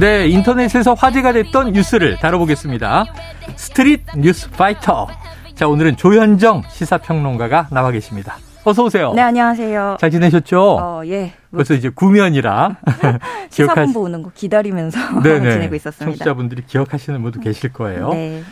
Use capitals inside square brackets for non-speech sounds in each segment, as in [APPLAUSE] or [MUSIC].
네, 인터넷에서 화제가 됐던 뉴스를 다뤄보겠습니다. Street News Fighter. 자, 오늘은 조현정 시사평론가가 나와 계십니다. 어서 오세요. 네, 안녕하세요. 잘 지내셨죠? 어, 예. 벌써 이제 구면이라 [LAUGHS] 시사본부 오는 거 기다리면서 [LAUGHS] 지내고 있었습니다. 청취자분들이 기억하시는 분도 계실 거예요. 네.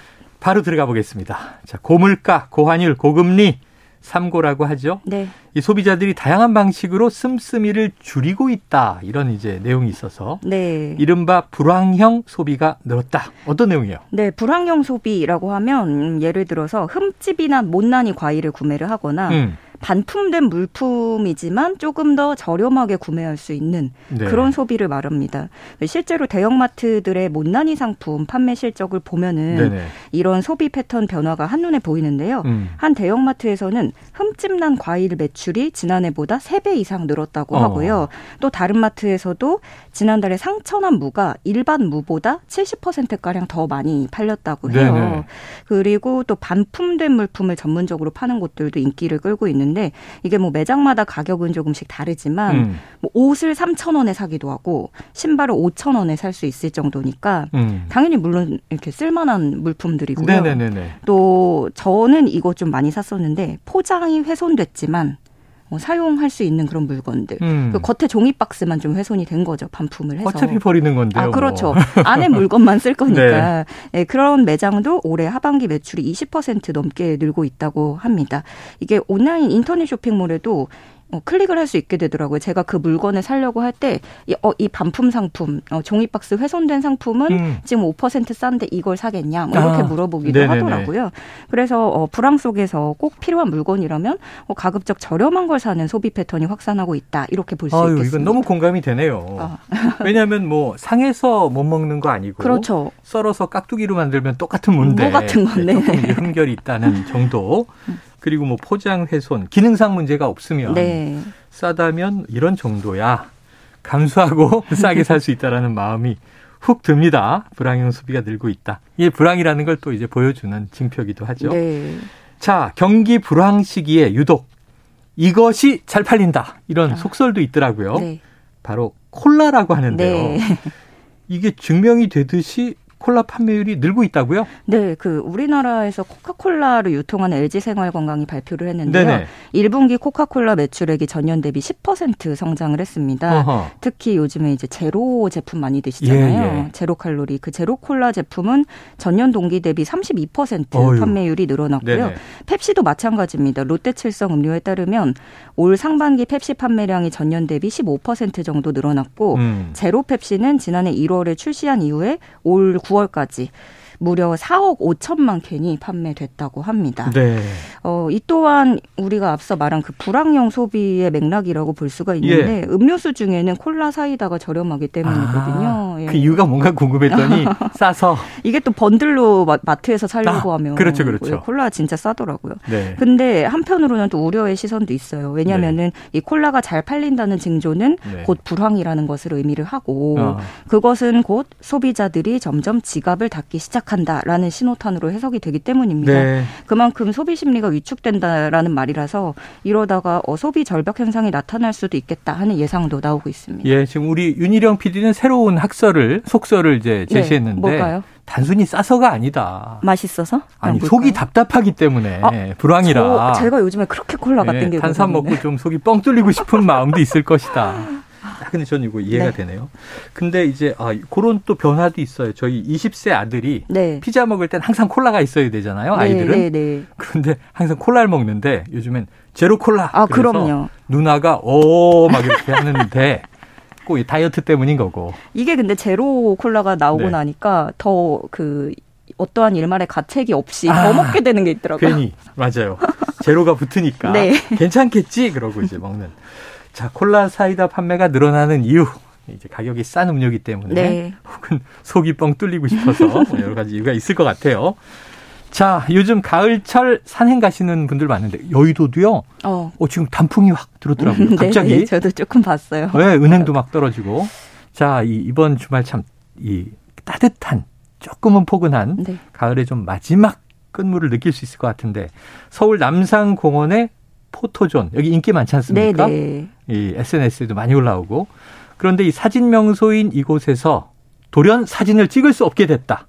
바로 들어가 보겠습니다. 자, 고물가, 고환율, 고금리 삼고라고 하죠. 네. 이 소비자들이 다양한 방식으로 씀씀이를 줄이고 있다. 이런 이제 내용이 있어서 네. 이른바 불황형 소비가 늘었다. 어떤 내용이에요? 네, 불황형 소비라고 하면 음, 예를 들어서 흠집이나 못난이 과일을 구매를 하거나 음. 반품된 물품이지만 조금 더 저렴하게 구매할 수 있는 네. 그런 소비를 말합니다. 실제로 대형마트들의 못난이 상품 판매 실적을 보면은 네네. 이런 소비 패턴 변화가 한눈에 보이는데요. 음. 한 대형마트에서는 흠집난 과일 매출이 지난해보다 3배 이상 늘었다고 어. 하고요. 또 다른 마트에서도 지난달에 상천한 무가 일반 무보다 70%가량 더 많이 팔렸다고 해요. 네네. 그리고 또 반품된 물품을 전문적으로 파는 곳들도 인기를 끌고 있는 있는데 이게 뭐 매장마다 가격은 조금씩 다르지만 음. 뭐 옷을 3천 원에 사기도 하고 신발을 5천 원에 살 수 있을 정도니까 음. 당연히 물론 이렇게 쓸만한 물품들이고요. 네네네네. 또 저는 이거 좀 많이 샀었는데 포장이 훼손됐지만 뭐 사용할 수 있는 그런 물건들. 음. 그 겉에 종이 박스만 좀 훼손이 된 거죠. 반품을 해서. 어차피 버리는 건데요. 아, 그렇죠. 뭐. [LAUGHS] 안에 물건만 쓸 거니까. 네. 네, 그런 매장도 올해 하반기 매출이 20% 넘게 늘고 있다고 합니다. 이게 온라인 인터넷 쇼핑몰에도 어, 클릭을 할 수 있게 되더라고요. 제가 그 물건을 살려고 할 때, 이, 어, 이 반품 상품, 어, 종이박스 훼손된 상품은 음. 지금 5% 싼데 이걸 사겠냐, 뭐 이렇게 아, 물어보기도 네네네. 하더라고요. 그래서 어, 불황 속에서 꼭 필요한 물건이라면 어, 가급적 저렴한 걸 사는 소비 패턴이 확산하고 있다. 이렇게 볼 수 있겠습니다. 이건 너무 공감이 되네요. 아. [LAUGHS] 왜냐하면 뭐 상해서 못 먹는 거 아니고, 그렇죠. 썰어서 깍두기로 만들면 똑같은 문데, 뭐 같은 건데, 네, 조금 흠결이 있다는 정도. 음. 그리고 뭐 포장 훼손, 기능상 문제가 없으면 네. 싸다면 이런 정도야 감수하고 [LAUGHS] 싸게 살 수 있다라는 마음이 훅 듭니다. 불황형 소비가 늘고 있다. 이게 불황이라는 걸 또 이제 보여주는 징표기도 하죠. 네. 자, 경기 불황 시기에 유독 이것이 잘 팔린다. 이런 아. 속설도 있더라고요. 네. 바로 콜라라고 하는데요. 네. [LAUGHS] 이게 증명이 되듯이 콜라 판매율이 늘고 있다고요? 네, 그 우리나라에서 코카콜라를 유통하는 LG생활건강이 발표를 했는데요. 네네. 1분기 코카콜라 매출액이 전년 대비 10% 성장을 했습니다. 어허. 특히 요즘에 이제 제로 제품 많이 드시잖아요. 예, 예. 제로 칼로리 그 제로 콜라 제품은 전년 동기 대비 32% 어휴. 판매율이 늘어났고요. 네네. 펩시도 마찬가지입니다. 롯데칠성 음료에 따르면 올 상반기 펩시 판매량이 전년 대비 15% 정도 늘어났고 음. 제로 펩시는 지난해 1월에 출시한 이후에 올 9월까지 무려 4억 5천만 캔이 판매됐다고 합니다. 네. 어, 이 또한 우리가 앞서 말한 그 불황형 소비의 맥락이라고 볼 수가 있는데 예. 음료수 중에는 콜라 사이다가 저렴하기 때문이거든요. 아, 예. 그 이유가 뭔가 궁금했더니 [LAUGHS] 싸서 이게 또 번들로 마트에서 살려고 아, 하면 그렇죠, 그렇죠. 콜라 진짜 싸더라고요. 네. 근데 한편으로는 또 우려의 시선도 있어요. 왜냐하면은 네. 이 콜라가 잘 팔린다는 징조는 네. 곧 불황이라는 것을 의미를 하고 어. 그것은 곧 소비자들이 점점 지갑을 닫기 시작. 시작한다라는 신호탄으로 해석이 되기 때문입니다. 네. 그만큼 소비 심리가 위축된다라는 말이라서 이러다가 어, 소비 절벽 현상이 나타날 수도 있겠다 하는 예상도 나오고 있습니다. 예, 지금 우리 윤희령 PD는 새로운 학설을 속설을 이제 네, 제시했는데 네, 뭘까요? 단순히 싸서가 아니다. 맛있어서? 아니 속이 답답하기 때문에 아, 불황이라. 저, 제가 요즘에 그렇게 콜라가 네, 땡기고 탄산 먹고 좀 속이 뻥 뚫리고 싶은 마음도 있을 것이다. [LAUGHS] 아, 근데 저는 이거 이해가 네. 되네요. 근데 이제 아, 그런 또 변화도 있어요. 저희 20세 아들이 네. 피자 먹을 땐 항상 콜라가 있어야 되잖아요. 네, 아이들은. 네, 네, 그런데 항상 콜라를 먹는데 요즘엔 제로 콜라. 아, 그럼요. 누나가 오 막 이렇게 하는데 [LAUGHS] 꼭 다이어트 때문인 거고. 이게 근데 제로 콜라가 나오고 네. 나니까 더그 어떠한 일말의 가책이 없이 아, 더 먹게 되는 게 있더라고요. 괜히 맞아요. 제로가 붙으니까 [LAUGHS] 네. 괜찮겠지 그러고 이제 먹는. 자, 콜라 사이다 판매가 늘어나는 이유. 이제 가격이 싼 음료기 때문에 네. 혹은 속이 뻥 뚫리고 싶어서 뭐 여러 가지 이유가 있을 것 같아요. 자, 요즘 가을철 산행 가시는 분들 많은데 여의도도요. 어, 어 지금 단풍이 확 들었더라고요. [LAUGHS] 네, 갑자기. 네, 저도 조금 봤어요. 네, 은행도 막 떨어지고. 자, 이, 이번 주말 참 이 따뜻한 조금은 포근한 네. 가을의 좀 마지막 끝물을 느낄 수 있을 것 같은데 서울 남산공원에 포토존 여기 인기 많지 않습니까? 네네. 이 SNS에도 많이 올라오고 그런데 이 사진 명소인 이곳에서 돌연 사진을 찍을 수 없게 됐다.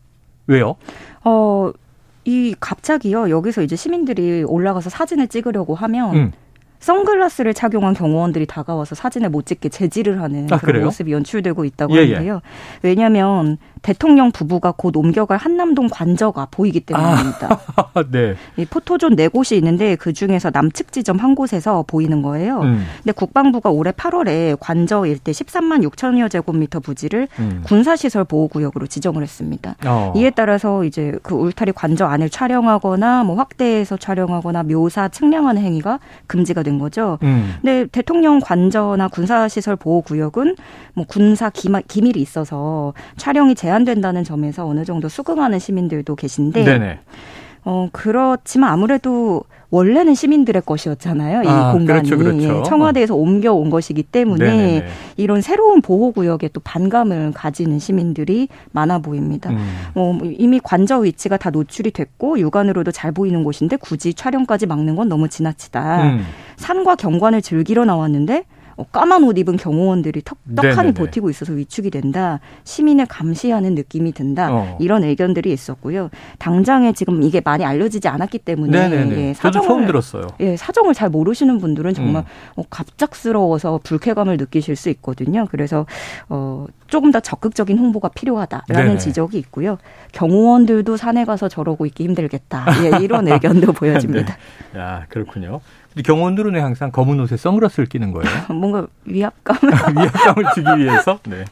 왜요? 어, 이 갑자기요. 여기서 이제 시민들이 올라가서 사진을 찍으려고 하면 음. 선글라스를 착용한 경호원들이 다가와서 사진을 못 찍게 제지를 하는 아, 그런 그래요? 모습이 연출되고 있다고 예, 예. 하는데요. 예. 왜냐하면 대통령 부부가 곧 옮겨갈 한남동 관저가 보이기 때문입니다. 아, [LAUGHS] 네. 이 포토존 네 곳이 있는데 그 중에서 남측 지점 한 곳에서 보이는 거예요. 음. 근데 국방부가 올해 8월에 관저 일대 13만 6천여 제곱미터 부지를 음. 군사시설 보호구역으로 지정을 했습니다. 어. 이에 따라서 이제 그 울타리 관저 안을 촬영하거나 뭐 확대해서 촬영하거나 묘사 측량하는 행위가 금지가 된 거죠. 음. 근데 대통령 관저나 군사시설 보호구역은 뭐 군사 기밀이 있어서 촬영이 제 제한된다는 점에서 어느 정도 수긍하는 시민들도 계신데 네네. 어 그렇지만 아무래도 원래는 시민들의 것이었잖아요. 이 아, 공간이 그렇죠, 그렇죠. 예, 청와대에서 옮겨온 것이기 때문에 네네네. 이런 새로운 보호 구역에 또 반감을 가지는 시민들이 많아 보입니다. 음. 어, 이미 관저 위치가 다 노출이 됐고 육안으로도 잘 보이는 곳인데 굳이 촬영까지 막는 건 너무 지나치다. 음. 산과 경관을 즐기러 나왔는데 어, 까만 옷 입은 경호원들이 턱 떡하니 버티고 있어서 위축이 된다. 시민을 감시하는 느낌이 든다. 어. 이런 의견들이 있었고요. 당장에 지금 이게 많이 알려지지 않았기 때문에 예, 사정을 처음 들었어요. 예, 사정을 잘 모르시는 분들은 정말 음. 어, 갑작스러워서 불쾌감을 느끼실 수 있거든요. 그래서 어 조금 더 적극적인 홍보가 필요하다라는 네네. 지적이 있고요. 경호원들도 산에 가서 저러고 있기 힘들겠다. 예, 이런 [LAUGHS] 의견도 보여집니다. 네. 야, 그렇군요. 경호원들은 왜 항상 검은 옷에 선글라스를 끼는 거예요? [LAUGHS] 뭔가 위압감. [LAUGHS] 위압감을 주기 위해서. 네.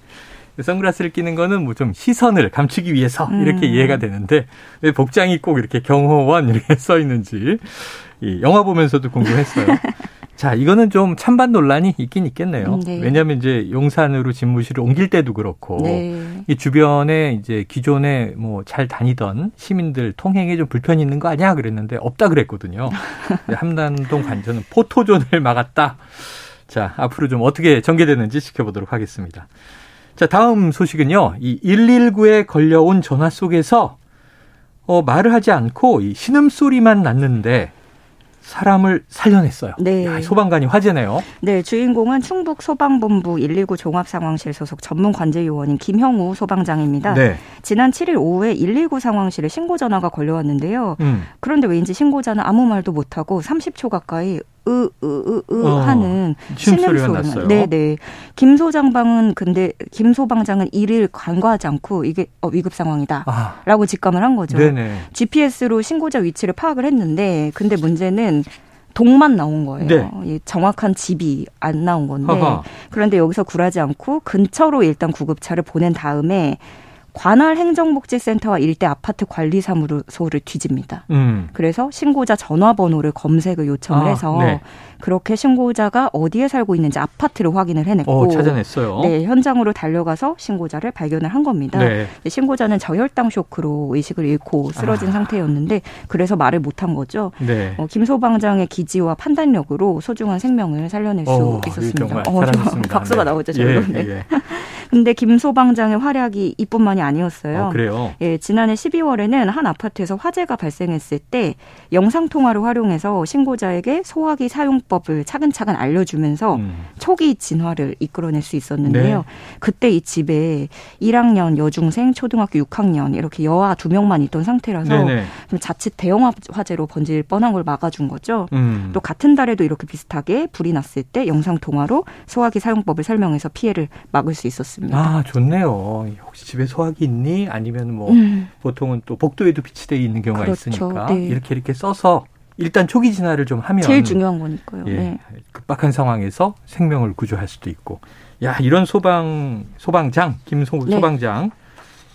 선글라스를 끼는 거는 뭐 좀 시선을 감추기 위해서 이렇게 음. 이해가 되는데 왜 복장이 꼭 이렇게 경호원 이렇게 [LAUGHS] 써 있는지 이 영화 보면서도 궁금했어요. [LAUGHS] 자, 이거는 좀 찬반 논란이 있긴 있겠네요. 음, 네. 왜냐하면 이제 용산으로 집무실을 옮길 때도 그렇고 네. 이 주변에 이제 기존에 뭐 잘 다니던 시민들 통행에 좀 불편이 있는 거 아니야 그랬는데 없다 그랬거든요. 함남동 관저는 포토존을 막았다. 자, 앞으로 좀 어떻게 전개되는지 지켜보도록 하겠습니다. 자, 다음 소식은요. 이 119에 걸려온 전화 속에서 어, 말을 하지 않고 이 신음소리만 났는데 사람을 살려냈어요. 네. 야, 소방관이 화제네요. 네, 주인공은 충북 소방본부 119 종합상황실 소속 전문 관제 요원인 김형우 소방장입니다. 네. 지난 7일 오후에 119 상황실에 신고 전화가 걸려왔는데요. 음. 그런데 왠지 신고자는 아무 말도 못하고 30초 가까이 으으으으 어, 하는 신음 소리가 났어요. 네네. 김 소장방은 근데 김 소방장은 이를 간과하지 않고 이게 어, 위급 상황이다라고 아. 직감을 한 거죠. 네네. GPS로 신고자 위치를 파악을 했는데 근데 문제는 동만 나온 거예요. 네. 정확한 집이 안 나온 건데 아하. 그런데 여기서 굴하지 않고 근처로 일단 구급차를 보낸 다음에 관할 행정복지센터와 일대 아파트 관리사무소를 뒤집니다. 음. 그래서 신고자 전화번호를 검색을 요청을 아, 해서 네. 그렇게 신고자가 어디에 살고 있는지 아파트를 확인을 해냈고 오, 어, 찾아냈어요. 네, 현장으로 달려가서 신고자를 발견을 한 겁니다. 네. 신고자는 저혈당 쇼크로 의식을 잃고 쓰러진 아. 상태였는데 그래서 말을 못한 거죠. 네. 어, 김 소방장의 기지와 판단력으로 소중한 생명을 살려낼 수 오, 있었습니다. 어, 박수가 네. 나오죠, 저는. 예, 예. 근데 김 소방장의 활약이 이뿐만이 아니었어요. 어, 그래요? 예, 지난해 12월에는 한 아파트에서 화재가 발생했을 때 영상 통화를 활용해서 신고자에게 소화기 사용 사용법을 차근차근 알려주면서 음. 초기 진화를 이끌어낼 수 있었는데요. 네. 그때 이 집에 1학년 여중생, 초등학교 6학년 이렇게 여아 두 명만 있던 상태라서 네네. 좀 자칫 대형 화재로 번질 뻔한 걸 막아준 거죠. 음. 또 같은 달에도 이렇게 비슷하게 불이 났을 때 영상 통화로 소화기 사용법을 설명해서 피해를 막을 수 있었습니다. 아 좋네요. 혹시 집에 소화기 있니? 아니면 뭐 음. 보통은 또 복도에도 비치되어 있는 경우가 그렇죠. 있으니까 네. 이렇게 이렇게 써서 일단 초기 진화를 좀 하면 제일 중요한 거니까요. 예, 네. 급박한 상황에서 생명을 구조할 수도 있고. 야, 이런 소방 소방장 김소 네. 소방장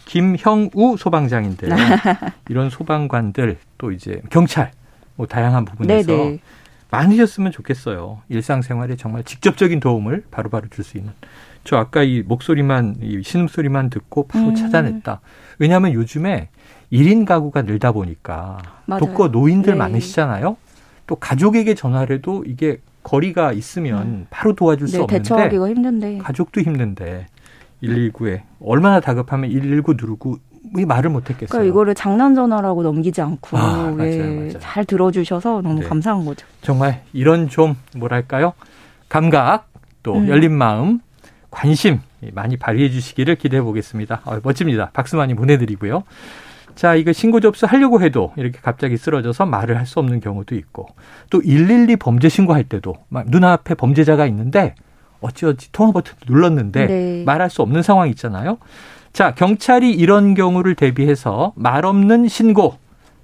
김형우 소방장인데요. [LAUGHS] 이런 소방관들 또 이제 경찰 뭐 다양한 부분에서 네네. 네. 많으셨으면 좋겠어요. 일상생활에 정말 직접적인 도움을 바로바로 줄 수 있는. 저 아까 이 목소리만 이 신음소리만 듣고 바로 음. 찾아냈다. 왜냐하면 요즘에 1인 가구가 늘다 보니까 맞아요. 독거 노인들 네. 많으시잖아요. 또 가족에게 전화를 해도 이게 거리가 있으면 음. 바로 도와줄 수 네, 없는데 대처하기가 힘든데 가족도 힘든데 119에 얼마나 다급하면 119 누르고 왜 말을 못했겠어요. 그러니까 이거를 장난 전화라고 넘기지 않고 아, 맞아요, 예, 맞아요. 잘 들어주셔서 너무 네. 감사한 거죠. 정말 이런 좀 뭐랄까요 감각 또 음. 열린 마음 관심 많이 발휘해 주시기를 기대해 보겠습니다. 어, 멋집니다. 박수 많이 보내드리고요. 자, 이거 신고 접수하려고 해도 이렇게 갑자기 쓰러져서 말을 할 수 없는 경우도 있고 또 112 범죄 신고할 때도 눈앞에 범죄자가 있는데 어찌어찌 통화 버튼 눌렀는데 네. 말할 수 없는 상황이 있잖아요. 자, 경찰이 이런 경우를 대비해서 말 없는 신고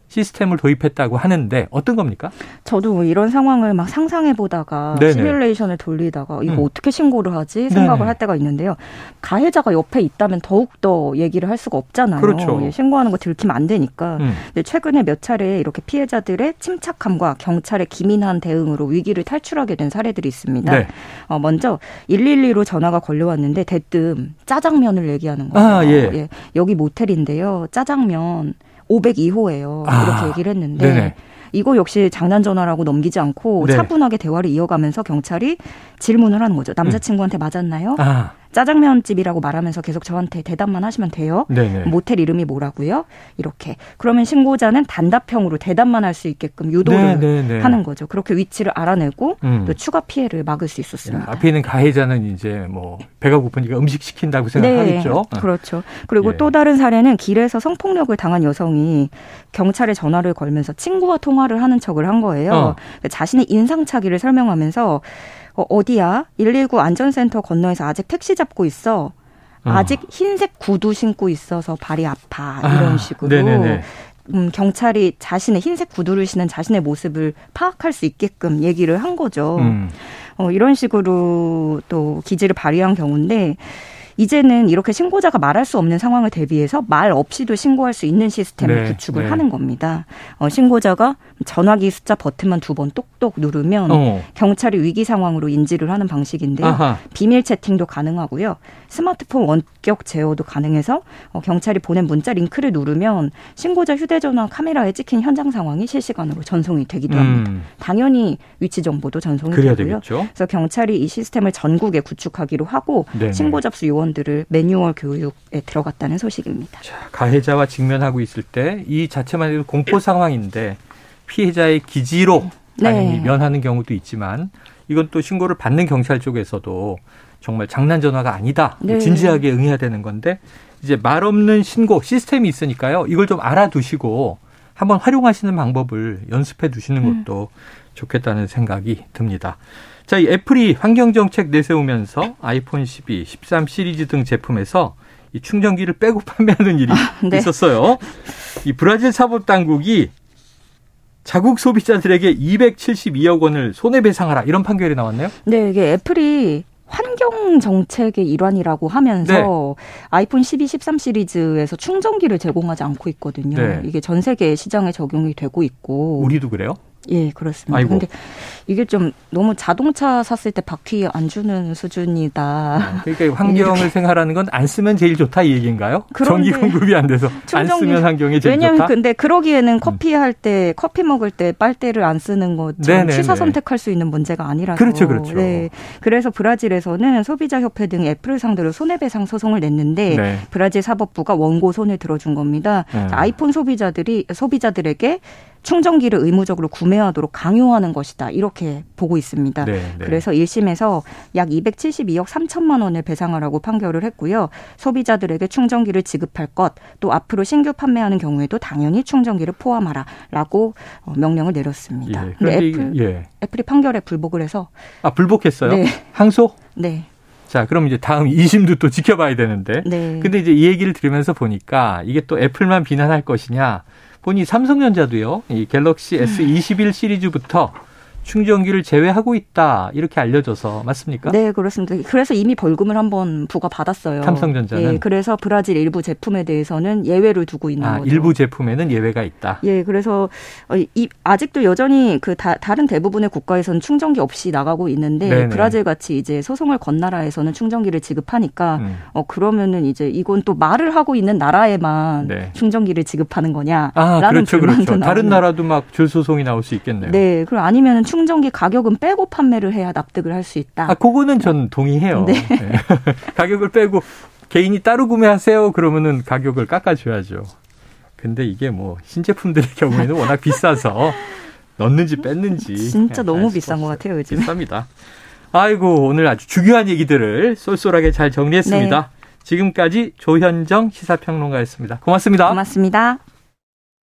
시스템을 도입했다고 하는데 어떤 겁니까? 저도 뭐 이런 상황을 막 상상해 보다가 시뮬레이션을 돌리다가 이거 음. 어떻게 신고를 하지 생각을 네네. 할 때가 있는데요. 가해자가 옆에 있다면 더욱 더 얘기를 할 수가 없잖아요. 그렇죠. 예, 신고하는 거 들키면 안 되니까. 음. 근데 최근에 몇 차례 이렇게 피해자들의 침착함과 경찰의 기민한 대응으로 위기를 탈출하게 된 사례들이 있습니다. 네. 어, 먼저 112로 전화가 걸려왔는데 대뜸 짜장면을 얘기하는 거예요. 아, 예. 예. 여기 모텔인데요. 짜장면 502호예요. 아, 이렇게 얘기를 했는데 네네. 이거 역시 장난 전화라고 넘기지 않고 네. 차분하게 대화를 이어가면서 경찰이 질문을 하는 거죠. 남자친구한테 맞았나요? 아. 짜장면집이라고 말하면서 계속 저한테 대답만 하시면 돼요. 네네. 모텔 이름이 뭐라고요? 이렇게. 그러면 신고자는 단답형으로 대답만 할 수 있게끔 유도를 네네네. 하는 거죠. 그렇게 위치를 알아내고 음. 또 추가 피해를 막을 수 있었습니다. 앞에 있는 가해자는 이제 뭐 배가 고프니까 음식 시킨다고 생각하겠죠. 네, 그렇죠. 그리고 예. 또 다른 사례는 길에서 성폭력을 당한 여성이 경찰에 전화를 걸면서 친구와 통화를 하는 척을 한 거예요. 어. 자신의 인상착의를 설명하면서 어, 어디야? 119 안전센터 건너에서 아직 택시 잡고 있어. 어. 아직 흰색 구두 신고 있어서 발이 아파. 이런 아, 식으로. 네네네. 음, 경찰이 자신의 흰색 구두를 신은 자신의 모습을 파악할 수 있게끔 얘기를 한 거죠. 음. 어, 이런 식으로 또 기지를 발휘한 경우인데 이제는 이렇게 신고자가 말할 수 없는 상황을 대비해서 말 없이도 신고할 수 있는 시스템을 네, 구축을 네. 하는 겁니다. 어, 신고자가 전화기 숫자 버튼만 두 번 똑똑 누르면 어. 경찰이 위기 상황으로 인지를 하는 방식인데요. 아하. 비밀 채팅도 가능하고요. 스마트폰 원격 제어도 가능해서 어, 경찰이 보낸 문자 링크를 누르면 신고자 휴대전화 카메라에 찍힌 현장 상황이 실시간으로 전송이 되기도 합니다. 음. 당연히 위치 정보도 전송이 되고요. 되겠죠. 그래서 경찰이 이 시스템을 전국에 구축하기로 하고 네네. 신고 접수 요원 들을 매뉴얼 교육에 들어갔다는 소식입니다. 자, 가해자와 직면하고 있을 때 이 자체만 해도 공포 상황인데 피해자의 기지로 네. 면하는 경우도 있지만 이건 또 신고를 받는 경찰 쪽에서도 정말 장난 전화가 아니다. 네. 진지하게 응해야 되는 건데 이제 말 없는 신고 시스템이 있으니까요. 이걸 좀 알아두시고 한번 활용하시는 방법을 연습해 두시는 음. 것도 음. 좋겠다는 생각이 듭니다. 자, 이 애플이 환경 정책 내세우면서 아이폰 12, 13 시리즈 등 제품에서 이 충전기를 빼고 [LAUGHS] 판매하는 일이 아, 네. 있었어요. 이 브라질 사법 당국이 자국 소비자들에게 272억 원을 손해배상하라 이런 판결이 나왔네요. 네, 이게 애플이 환경 정책의 일환이라고 하면서 네. 아이폰 12, 13 시리즈에서 충전기를 제공하지 않고 있거든요. 네. 이게 전 세계 시장에 적용이 되고 있고 우리도 그래요? 예, 그렇습니다. 아이고. 근데 이게 좀 너무 자동차 샀을 때 바퀴 안 주는 수준이다. 아, 그러니까 환경을 생각하는 건 안 쓰면 제일 좋다 이 얘기인가요? 전기 공급이 안 돼서 안 쓰면 환경이 제일 왜냐면 좋다. 근데 그러기에는 음. 커피 할 때 커피 먹을 때 빨대를 안 쓰는 것좀 취사 선택할 수 있는 문제가 아니라서. 그렇죠, 그렇죠. 네. 그래서 브라질에서는 소비자 협회 등 애플을 상대로 손해배상 소송을 냈는데 네. 브라질 사법부가 원고 손을 들어준 겁니다. 네. 아이폰 소비자들이 소비자들에게 충전기를 의무적으로 구매하도록 강요하는 것이다. 이렇게 보고 있습니다. 네, 네. 그래서 1심에서 약 272억 3천만 원을 배상하라고 판결을 했고요. 소비자들에게 충전기를 지급할 것, 또 앞으로 신규 판매하는 경우에도 당연히 충전기를 포함하라라고 어, 명령을 내렸습니다. 예, 근데 애플, 예. 애플이 판결에 불복을 해서 아 불복했어요? 네. 항소? 네. 자, 그럼 이제 다음 2심도 또 지켜봐야 되는데. 네. 근데 이제 이 얘기를 들으면서 보니까 이게 또 애플만 비난할 것이냐. 보니 삼성전자도요. 이 갤럭시 S21 시리즈부터 충전기를 제외하고 있다 이렇게 알려져서 맞습니까? 네 그렇습니다. 그래서 이미 벌금을 한번 부과 받았어요. 삼성전자는 예, 그래서 브라질 일부 제품에 대해서는 예외를 두고 있는 아, 거죠. 일부 제품에는 예외가 있다. 예, 그래서 어, 이, 아직도 여전히 그 다, 른 대부분의 국가에서는 충전기 없이 나가고 있는데 네네. 브라질 같이 이제 소송을 건 나라에서는 충전기를 지급하니까 음. 어 그러면은 이제 이건 또 말을 하고 있는 나라에만 네. 충전기를 지급하는 거냐라는 아, 그렇죠, 그렇죠. 다른 나라도 막 줄 소송이 나올 수 있겠네요. 네, 그럼 아니면은 충 충전기 가격은 빼고 판매를 해야 납득을 할 수 있다. 아, 그거는 전 동의해요. 네. 네. [LAUGHS] 가격을 빼고 개인이 따로 구매하세요. 그러면은 가격을 깎아줘야죠. 근데 이게 뭐 신제품들의 경우에는 [LAUGHS] 워낙 비싸서 넣는지 뺐는지 진짜 너무 비싼 것 같아요 요즘. 비쌉니다. 아이고 오늘 아주 중요한 얘기들을 쏠쏠하게 잘 정리했습니다. 네. 지금까지 조현정 시사평론가였습니다. 고맙습니다. 고맙습니다.